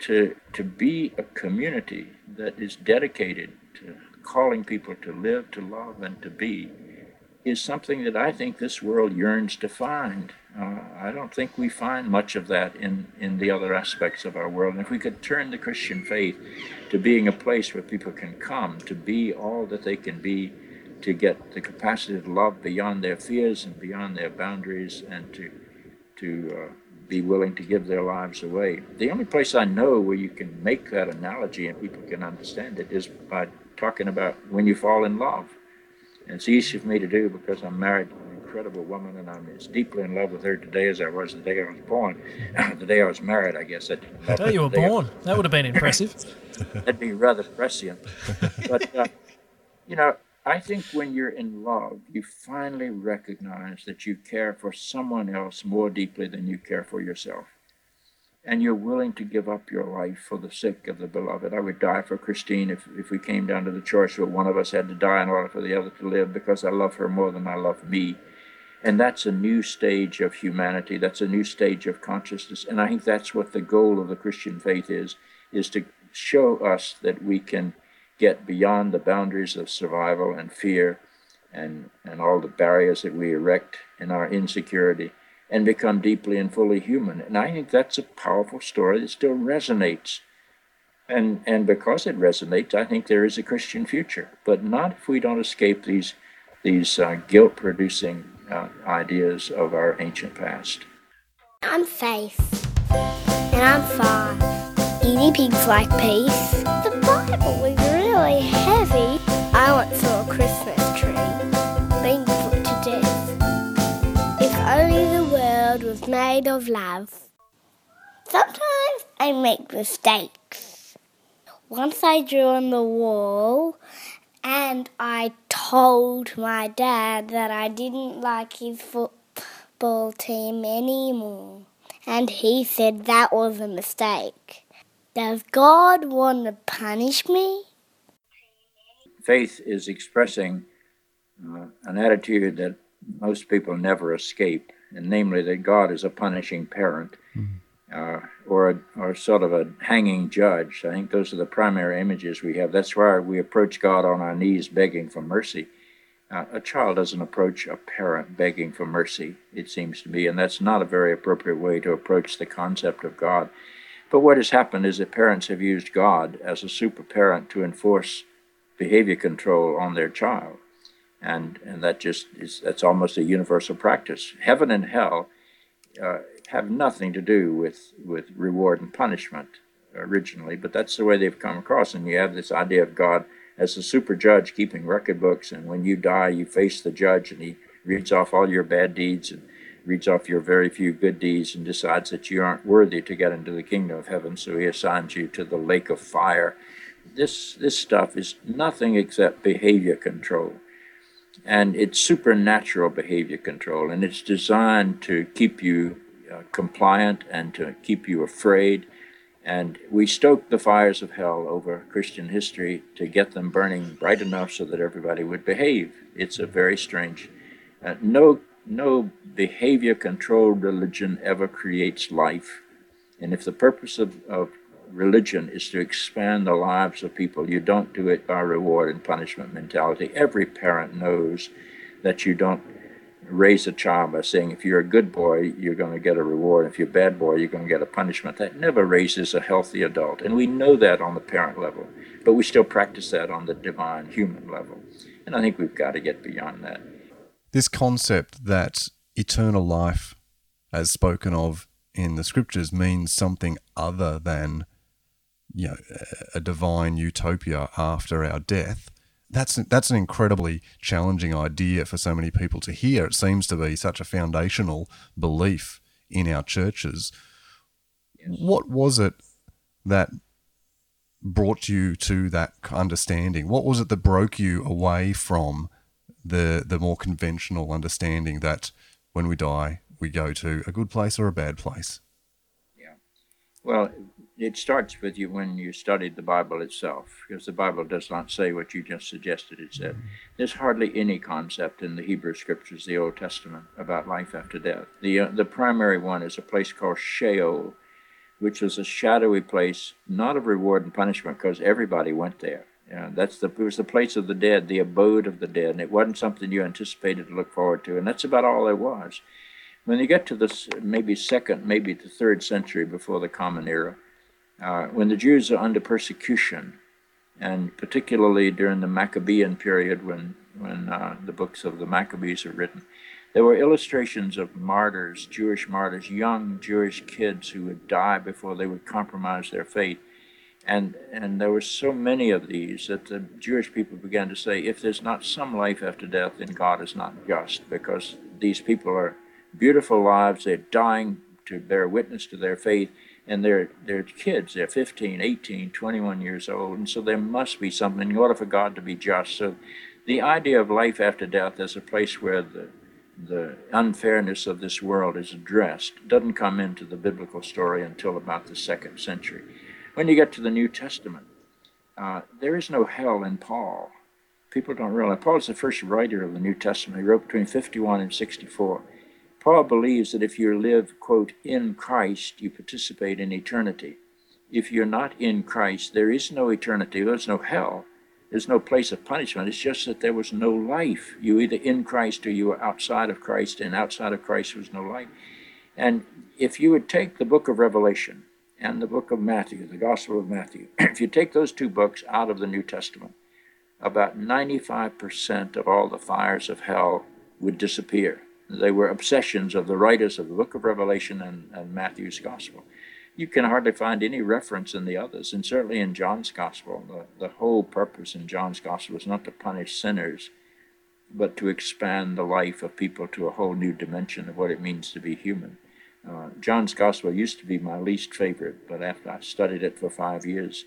to to be a community that is dedicated to calling people to live, to love, and to be is something that I think this world yearns to find. Uh, I don't think we find much of that in, in the other aspects of our world. And if we could turn the Christian faith to being a place where people can come to be all that they can be, to get the capacity to love beyond their fears and beyond their boundaries, and to to uh, be willing to give their lives away. The only place I know where you can make that analogy and people can understand it is by talking about when you fall in love. And it's easy for me to do because I'm married to an incredible woman, and I'm as deeply in love with her today as I was the day I was born. the day I was married, I guess. I didn't day you were born. That would have been impressive. That'd be rather prescient. But, uh, you know, I think when you're in love, you finally recognize that you care for someone else more deeply than you care for yourself. And you're willing to give up your life for the sake of the beloved. I would die for Christine if, if we came down to the choice where one of us had to die in order for the other to live because I love her more than I love me. And that's a new stage of humanity. That's a new stage of consciousness. And I think that's what the goal of the Christian faith is, is to show us that we can get beyond the boundaries of survival and fear and, and all the barriers that we erect in our insecurity and become deeply and fully human. And I think that's a powerful story that still resonates. And, and because it resonates, I think there is a Christian future, but not if we don't escape these, these uh, guilt producing uh, ideas of our ancient past. I'm Faith. And I'm five. Guinea pigs like peace. The Bible is really heavy. I once saw a Christmas tree being put to death. If only the world was made of love. Sometimes I make mistakes. Once I drew on the wall and I told my dad that I didn't like his football team anymore. And he said that was a mistake. Does God want to punish me? Faith is expressing uh, an attitude that most people never escape, and namely that God is a punishing parent. Uh, or, a, or sort of a hanging judge. I think those are the primary images we have. That's why we approach God on our knees begging for mercy. Uh, a child doesn't approach a parent begging for mercy, it seems to me, and that's not a very appropriate way to approach the concept of God. But what has happened is that parents have used God as a super parent to enforce behavior control on their child. And, and that just is, that's almost a universal practice. Heaven and hell uh, have nothing to do with, with reward and punishment originally, but that's the way they've come across. And you have this idea of God as a super judge keeping record books, and when you die, you face the judge, and he reads off all your bad deeds and reads off your very few good deeds and decides that you aren't worthy to get into the kingdom of heaven, so he assigns you to the lake of fire. This this stuff is nothing except behavior control. And it's supernatural behavior control, and it's designed to keep you uh, compliant and to keep you afraid. And we stoked the fires of hell over Christian history to get them burning bright enough so that everybody would behave. It's a very strange. Uh, no, no behavior control religion ever creates life. And if the purpose of, of religion is to expand the lives of people, you don't do it by reward and punishment mentality. Every parent knows that you don't raise a child by saying if you're a good boy, you're going to get a reward. If you're a bad boy, you're going to get a punishment. That never raises a healthy adult. And we know that on the parent level, but we still practice that on the divine human level. And I think we've got to get beyond that. This concept that eternal life, as spoken of in the scriptures, means something other than you know, a divine utopia after our death. That's that's an incredibly challenging idea for so many people to hear. It seems to be such a foundational belief in our churches. What was it that brought you to that understanding? What was it that broke you away from the the more conventional understanding that when we die we go to a good place or a bad place? Yeah. Well, it starts with you when you studied the Bible itself, because the Bible does not say what you just suggested it said. There's hardly any concept in the Hebrew Scriptures, the Old Testament, about life after death. The uh, the primary one is a place called Sheol, which was a shadowy place, not of reward and punishment, because everybody went there. Yeah, that's the it was the place of the dead, the abode of the dead, and it wasn't something you anticipated to look forward to, and that's about all there was. When you get to this maybe second, maybe the third century before the Common Era, uh, when the Jews are under persecution, and particularly during the Maccabean period when, when uh, the books of the Maccabees are written, there were illustrations of martyrs, Jewish martyrs, young Jewish kids who would die before they would compromise their faith. And, and there were so many of these that the Jewish people began to say, if there's not some life after death, then God is not just, because these people are beautiful lives, they're dying to bear witness to their faith, and they're they're kids they're 15 18 21 years old and so there must be something in order for god to be just. So the idea of life after death as a place where the the unfairness of this world is addressed. Doesn't come into the biblical story until about the second century. When you get to the new testament uh, there is no hell in paul. People don't realize paul is the first writer of the new testament. He wrote between 51 and 64 Paul believes that if you live, quote, in Christ, you participate in eternity. If you're not in Christ, there is no eternity. There's no hell. There's no place of punishment. It's just that there was no life. You either in Christ or you were outside of Christ, and outside of Christ was no life. And if you would take the book of Revelation and the book of Matthew, the Gospel of Matthew, if you take those two books out of the New Testament, about 95% of all the fires of hell would disappear. They were obsessions of the writers of the book of Revelation and, and Matthew's Gospel. You can hardly find any reference in the others, and certainly in John's Gospel. The, the whole purpose in John's Gospel is not to punish sinners, but to expand the life of people to a whole new dimension of what it means to be human. Uh, John's Gospel used to be my least favorite, but after I studied it for five years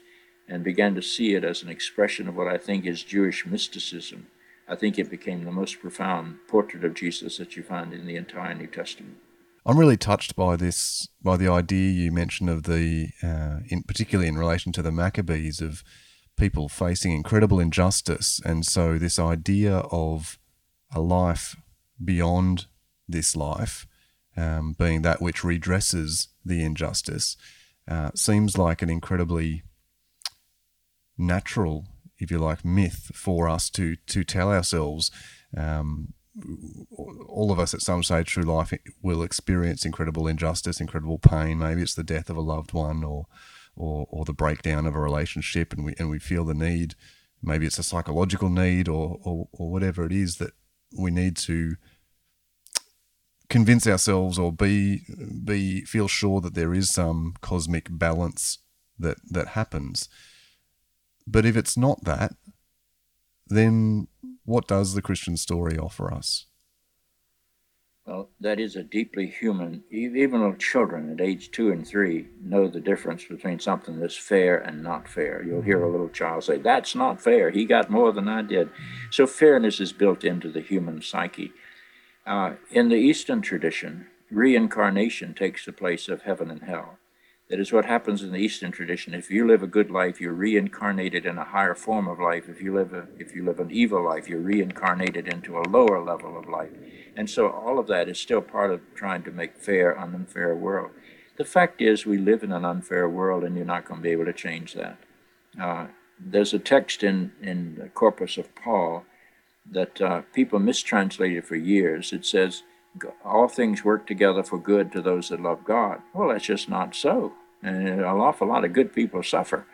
and began to see it as an expression of what I think is Jewish mysticism, I think it became the most profound portrait of Jesus that you find in the entire New Testament. I'm really touched by this, by the idea you mentioned of the, uh, in particularly in relation to the Maccabees, of people facing incredible injustice, and so this idea of a life beyond this life, um, being that which redresses the injustice, uh, seems like an incredibly natural, if you like, myth for us to to tell ourselves. Um, all of us at some stage through life will experience incredible injustice, incredible pain. Maybe it's the death of a loved one, or or, or the breakdown of a relationship, and we and we feel the need. Maybe it's a psychological need, or or, or whatever it is that we need to convince ourselves or be be feel sure that there is some cosmic balance that that happens. But if it's not that, then what does the Christian story offer us? Well, that is a deeply human. Even little children at age two and three know the difference between something that's fair and not fair. You'll hear a little child say, That's not fair. He got more than I did. So, fairness is built into the human psyche. Uh, in the Eastern tradition, reincarnation takes the place of heaven and hell. That is what happens in the Eastern tradition. If you live a good life, you're reincarnated in a higher form of life. If you live a, if you live an evil life, you're reincarnated into a lower level of life. And so all of that is still part of trying to make fair an unfair world. The fact is, we live in an unfair world, and you're not going to be able to change that. Uh, there's a text in, in the corpus of Paul that uh, people mistranslated for years. It says, all things work together for good to those that love God. Well, that's just not so. And an awful lot of good people suffer.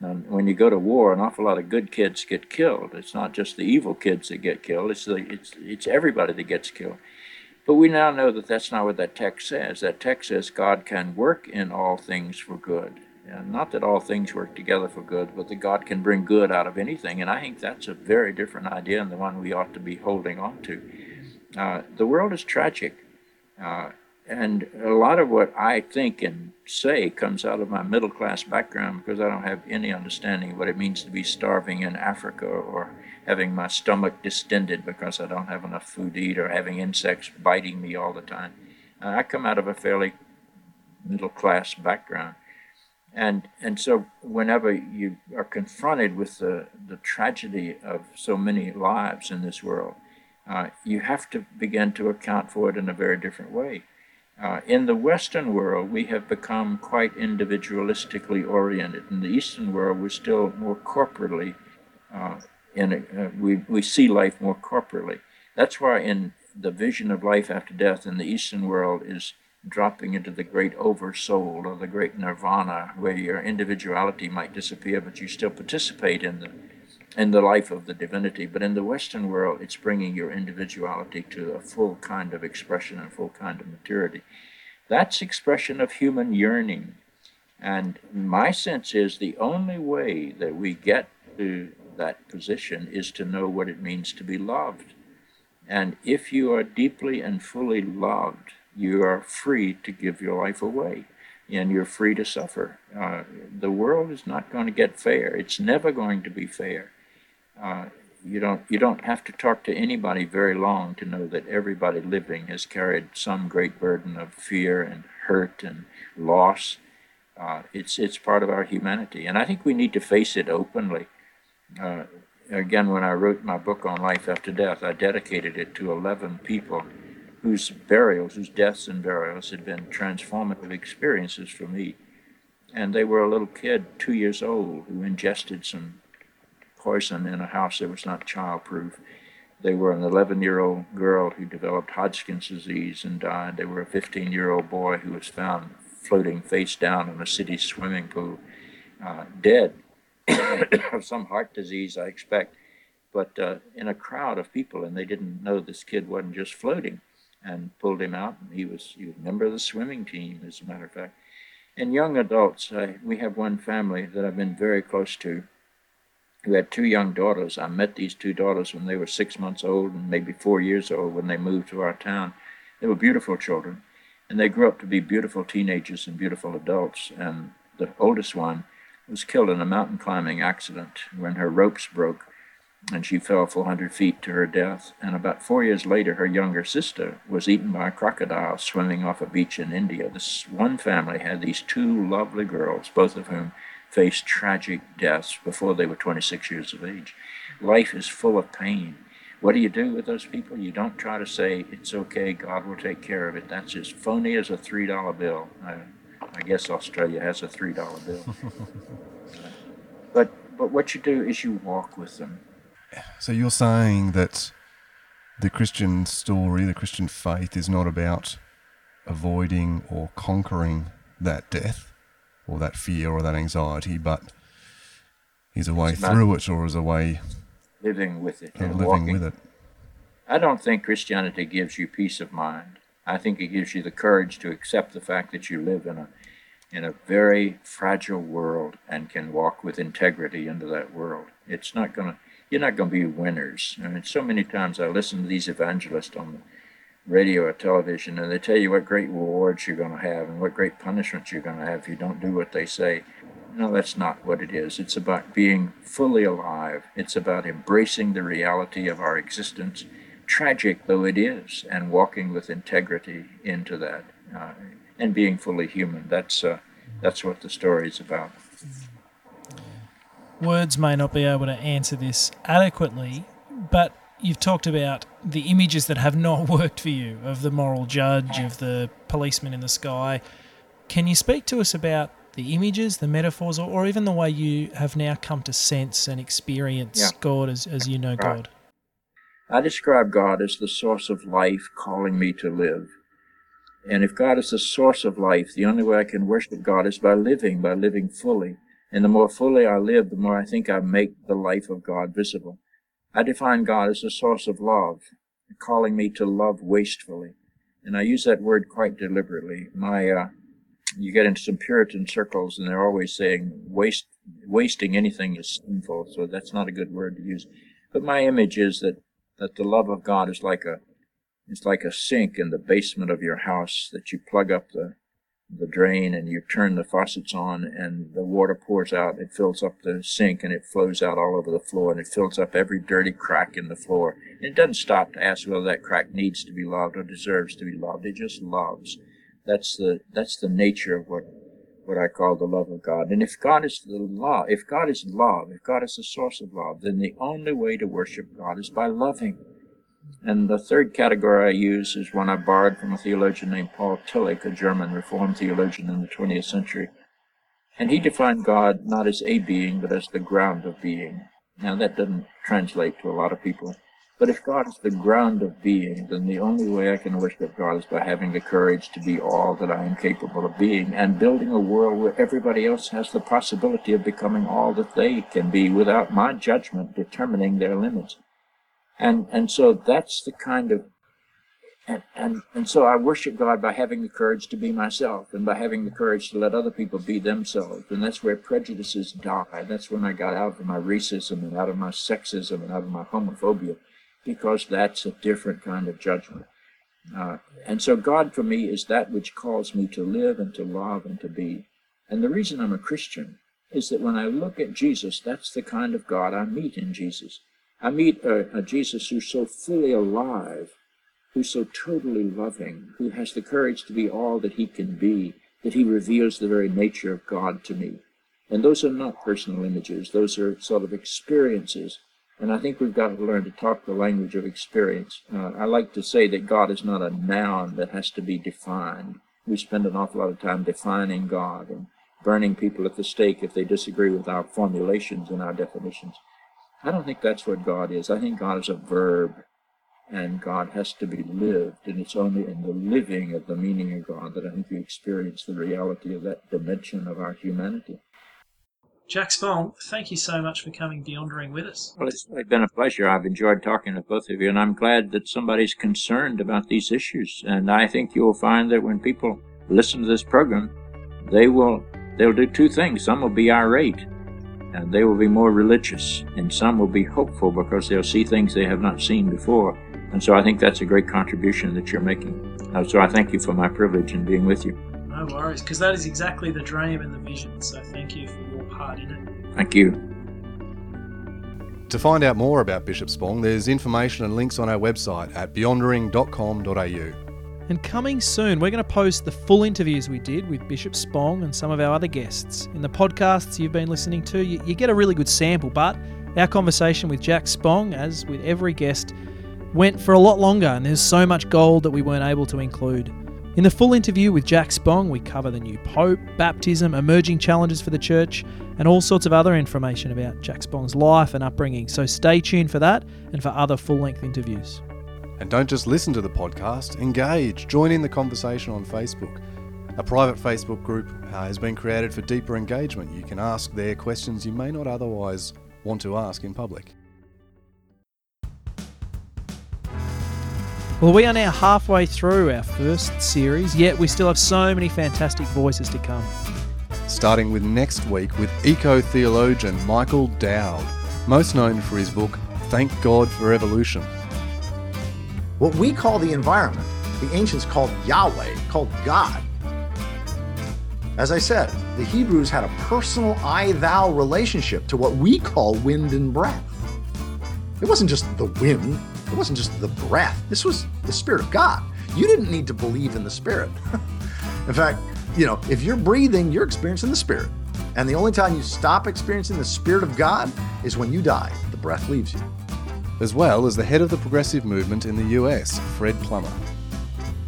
And when you go to war, an awful lot of good kids get killed. It's not just the evil kids that get killed, it's, the, it's, it's everybody that gets killed. But we now know that that's not what that text says. That text says God can work in all things for good. And not that all things work together for good, but that God can bring good out of anything. And I think that's a very different idea and the one we ought to be holding on to. Uh, the world is tragic. Uh, and a lot of what I think and say comes out of my middle class background because I don't have any understanding of what it means to be starving in Africa or having my stomach distended because I don't have enough food to eat or having insects biting me all the time. Uh, I come out of a fairly middle class background. And, and so whenever you are confronted with the, the tragedy of so many lives in this world, uh, you have to begin to account for it in a very different way. Uh, in the Western world, we have become quite individualistically oriented. In the Eastern world, we're still more corporately, uh, in a, uh, we, we see life more corporately. That's why in the vision of life after death in the Eastern world is dropping into the great oversoul or the great nirvana, where your individuality might disappear, but you still participate in the in the life of the divinity. But in the Western world, it's bringing your individuality to a full kind of expression and full kind of maturity. That's expression of human yearning. And my sense is the only way that we get to that position is to know what it means to be loved. And if you are deeply and fully loved, you are free to give your life away and you're free to suffer. Uh, the world is not going to get fair. It's never going to be fair. Uh, you don't you don't have to talk to anybody very long to know that everybody living has carried some great burden of fear and hurt and loss. Uh, it's it's part of our humanity, and I think we need to face it openly. Uh, again, when I wrote my book on life after death, I dedicated it to 11 people whose burials, whose deaths and burials had been transformative experiences for me. And they were a little kid, two years old, who ingested some poison in a house that was not childproof. They were an 11 year old girl who developed Hodgkin's disease and died. They were a 15 year old boy who was found floating face down in a city swimming pool, uh, dead of some heart disease, I expect, but uh, in a crowd of people, and they didn't know this kid wasn't just floating, and pulled him out. And he was, he a member of the swimming team, as a matter of fact. And young adults, we have one family that I've been very close to who had two young daughters. I met these two daughters when they were six months old and maybe four years old when they moved to our town. They were beautiful children, and they grew up to be beautiful teenagers and beautiful adults. And the oldest one was killed in a mountain climbing accident when her ropes broke and she fell 400 feet to her death. And about four years later, her younger sister was eaten by a crocodile swimming off a beach in India. This one family had these two lovely girls, both of whom faced tragic deaths before they were 26 years of age. Life is full of pain. What do you do with those people? You don't try to say, it's okay, God will take care of it. That's as phony as a $3 bill. I, I guess Australia has a $3 bill. but, but what you do is you walk with them. So you're saying that the Christian story, the Christian faith, is not about avoiding or conquering that death or that fear or that anxiety, but is a way through it or is a way living with it and living walking. with it. I don't think Christianity gives you peace of mind. I think it gives you the courage to accept the fact that you live in a in a very fragile world and can walk with integrity into that world. It's not going to you're not going to be winners. I mean, so many times I listen to these evangelists on the radio or television, and they tell you what great rewards you're going to have and what great punishments you're going to have if you don't do what they say. No, that's not what it is. It's about being fully alive. It's about embracing the reality of our existence, tragic though it is, and walking with integrity into that, uh, and being fully human. That's uh, that's what the story is about words may not be able to answer this adequately, but you've talked about the images that have not worked for you of the moral judge, of the policeman in the sky. Can you speak to us about the images, the metaphors, or, or even the way you have now come to sense and experience yeah. God as, as you know right. God? I describe God as the source of life calling me to live. And if God is the source of life, the only way I can worship God is by living, by living fully. And the more fully I live, the more I think I make the life of God visible. I define God as a source of love, calling me to love wastefully. And I use that word quite deliberately. My, uh, you get into some Puritan circles and they're always saying waste, wasting anything is sinful. So that's not a good word to use. But my image is that, that the love of God is like a, it's like a sink in the basement of your house that you plug up the, the drain and you turn the faucets on and the water pours out. It fills up the sink and it flows out all over the floor and it fills up every dirty crack in the floor. And it doesn't stop to ask whether that crack needs to be loved or deserves to be loved. It just loves. That's the that's the nature of what what I call the love of God. And if God is the law, if God is love, if God is the source of love, then the only way to worship God is by loving. And the third category I use is one I borrowed from a theologian named Paul Tillich, a German Reformed theologian in the 20th century. And he defined God not as a being, but as the ground of being. Now, that doesn't translate to a lot of people. But if God is the ground of being, then the only way I can worship God is by having the courage to be all that I am capable of being and building a world where everybody else has the possibility of becoming all that they can be without my judgment determining their limits. And and so that's the kind of and, and and so I worship God by having the courage to be myself and by having the courage to let other people be themselves. And that's where prejudices die. That's when I got out of my racism and out of my sexism and out of my homophobia, because that's a different kind of judgment. Uh, and so God for me is that which calls me to live and to love and to be. And the reason I'm a Christian is that when I look at Jesus, that's the kind of God I meet in Jesus. I meet a, a Jesus who's so fully alive, who's so totally loving, who has the courage to be all that he can be, that he reveals the very nature of God to me. And those are not personal images, those are sort of experiences. And I think we've got to learn to talk the language of experience. Uh, I like to say that God is not a noun that has to be defined. We spend an awful lot of time defining God and burning people at the stake if they disagree with our formulations and our definitions. I don't think that's what God is. I think God is a verb, and God has to be lived, and it's only in the living of the meaning of God that I think we experience the reality of that dimension of our humanity. Jack Spong, thank you so much for coming Beyondering with us. Well, it's been a pleasure. I've enjoyed talking to both of you, and I'm glad that somebody's concerned about these issues. And I think you'll find that when people listen to this program, they will they'll do two things. Some will be irate, and they will be more religious, and some will be hopeful because they'll see things they have not seen before. And so I think that's a great contribution that you're making. Uh, so I thank you for my privilege in being with you. No worries, because that is exactly the dream and the vision. So thank you for your part in it. Thank you. To find out more about Bishop Spong, there's information and links on our website at beyondering.com.au. And coming soon, we're going to post the full interviews we did with Bishop Spong and some of our other guests. In the podcasts you've been listening to, you, you get a really good sample, but our conversation with Jack Spong, as with every guest, went for a lot longer, and there's so much gold that we weren't able to include. In the full interview with Jack Spong, we cover the new Pope, baptism, emerging challenges for the church, and all sorts of other information about Jack Spong's life and upbringing. So stay tuned for that and for other full length interviews. And don't just listen to the podcast, engage, join in the conversation on Facebook. A private Facebook group uh, has been created for deeper engagement. You can ask there questions you may not otherwise want to ask in public. Well, we are now halfway through our first series, yet we still have so many fantastic voices to come. Starting with next week with eco theologian Michael Dowd, most known for his book Thank God for Evolution. What we call the environment, the ancients called Yahweh, called God. As I said, the Hebrews had a personal I thou relationship to what we call wind and breath. It wasn't just the wind, it wasn't just the breath, this was the Spirit of God. You didn't need to believe in the Spirit. in fact, you know, if you're breathing, you're experiencing the Spirit. And the only time you stop experiencing the Spirit of God is when you die. The breath leaves you. As well as the head of the progressive movement in the US, Fred Plumer.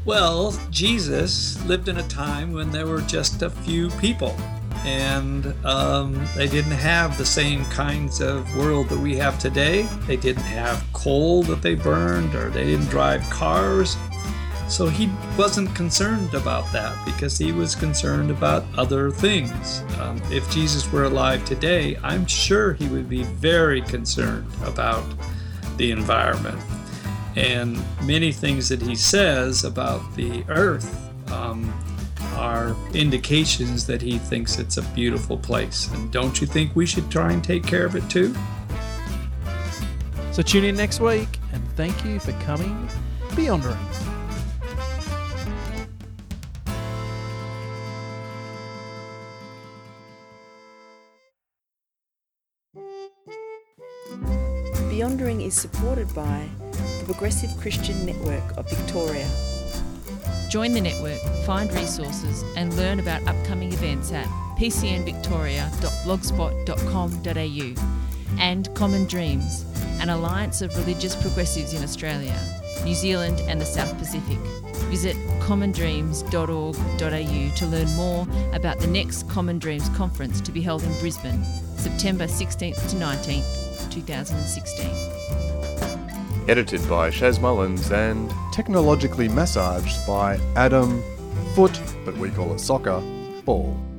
Well, Jesus lived in a time when there were just a few people and um, they didn't have the same kinds of world that we have today. They didn't have coal that they burned, or they didn't drive cars. So he wasn't concerned about that because he was concerned about other things. Um, if Jesus were alive today, I'm sure he would be very concerned about the environment. And many things that he says about the earth um, are indications that he thinks it's a beautiful place. And don't you think we should try and take care of it too? So tune in next week, and thank you for coming Beyondering. Is supported by the Progressive Christian Network of Victoria. Join the network, find resources, and learn about upcoming events at pcnvictoria.blogspot.com.au and Common Dreams, an alliance of religious progressives in Australia, New Zealand, and the South Pacific. Visit commondreams.org.au to learn more about the next Common Dreams conference to be held in Brisbane, September 16th to 19th, 2016 edited by Shaz Mullins and technologically massaged by Adam Foot, but we call it Soccer, Ball.